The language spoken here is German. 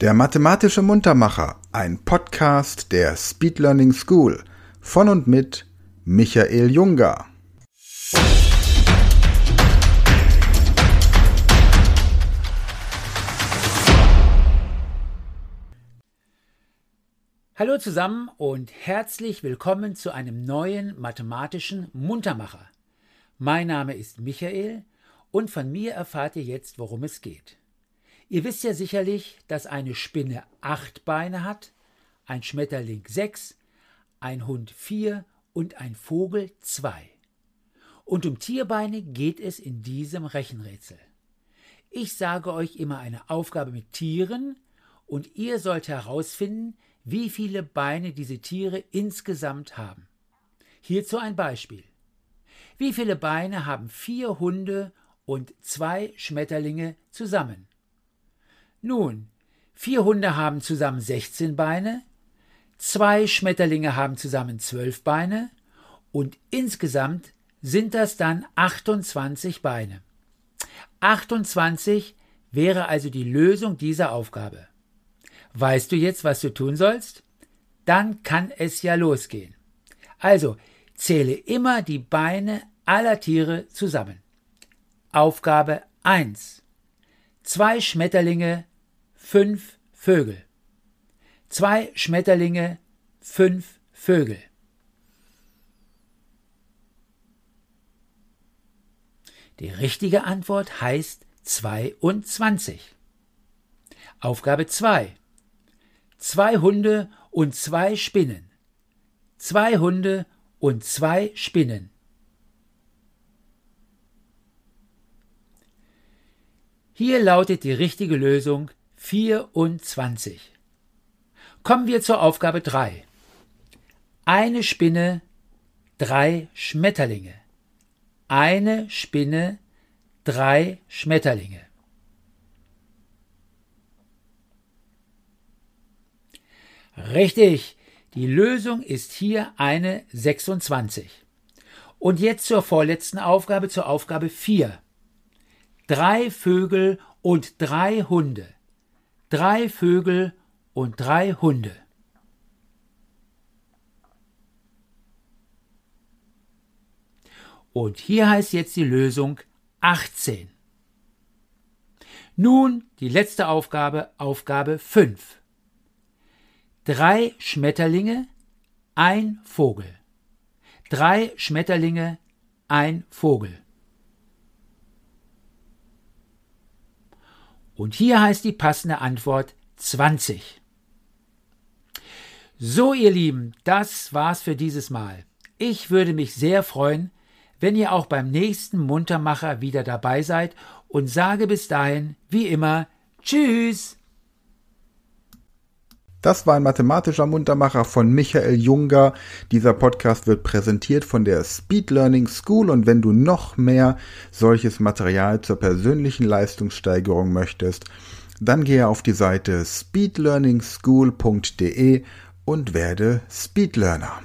Der mathematische Muntermacher, ein Podcast der Speed Learning School von und mit Michael Junger. Hallo zusammen und herzlich willkommen zu einem neuen mathematischen Muntermacher. Mein Name ist Michael und von mir erfahrt ihr jetzt, worum es geht. Ihr wisst ja sicherlich, dass eine Spinne acht Beine hat, ein Schmetterling sechs, ein Hund vier und ein Vogel zwei. Und um Tierbeine geht es in diesem Rechenrätsel. Ich sage euch immer eine Aufgabe mit Tieren und ihr sollt herausfinden, wie viele Beine diese Tiere insgesamt haben. Hierzu ein Beispiel. Wie viele Beine haben vier Hunde und zwei Schmetterlinge zusammen? Nun, vier Hunde haben zusammen 16 Beine, zwei Schmetterlinge haben zusammen 12 Beine und insgesamt sind das dann 28 Beine. 28 wäre also die Lösung dieser Aufgabe. Weißt du jetzt, was du tun sollst? Dann kann es ja losgehen. Also zähle immer die Beine aller Tiere zusammen. Aufgabe 1. Zwei Schmetterlinge fünf Vögel. Zwei Schmetterlinge, fünf Vögel. Die richtige Antwort heißt 22. Aufgabe 2. Zwei Hunde und zwei Spinnen. Zwei Hunde und zwei Spinnen. Hier lautet die richtige Lösung 24. Kommen wir zur Aufgabe 3. Eine Spinne, drei Schmetterlinge. Eine Spinne, drei Schmetterlinge. Richtig, die Lösung ist hier eine 26. Und jetzt zur vorletzten Aufgabe, zur Aufgabe 4. Drei Vögel und drei Hunde drei Vögel und drei Hunde. Und hier heißt jetzt die Lösung 18. Nun die letzte Aufgabe, Aufgabe 5. Drei Schmetterlinge, ein Vogel. Drei Schmetterlinge, ein Vogel. Und hier heißt die passende Antwort 20. So, ihr Lieben, das war's für dieses Mal. Ich würde mich sehr freuen, wenn ihr auch beim nächsten Muntermacher wieder dabei seid und sage bis dahin, wie immer, Tschüss! Das war ein mathematischer Muntermacher von Michael Junger. Dieser Podcast wird präsentiert von der Speed Learning School und wenn du noch mehr solches Material zur persönlichen Leistungssteigerung möchtest, dann gehe auf die Seite speedlearningschool.de und werde Speedlearner.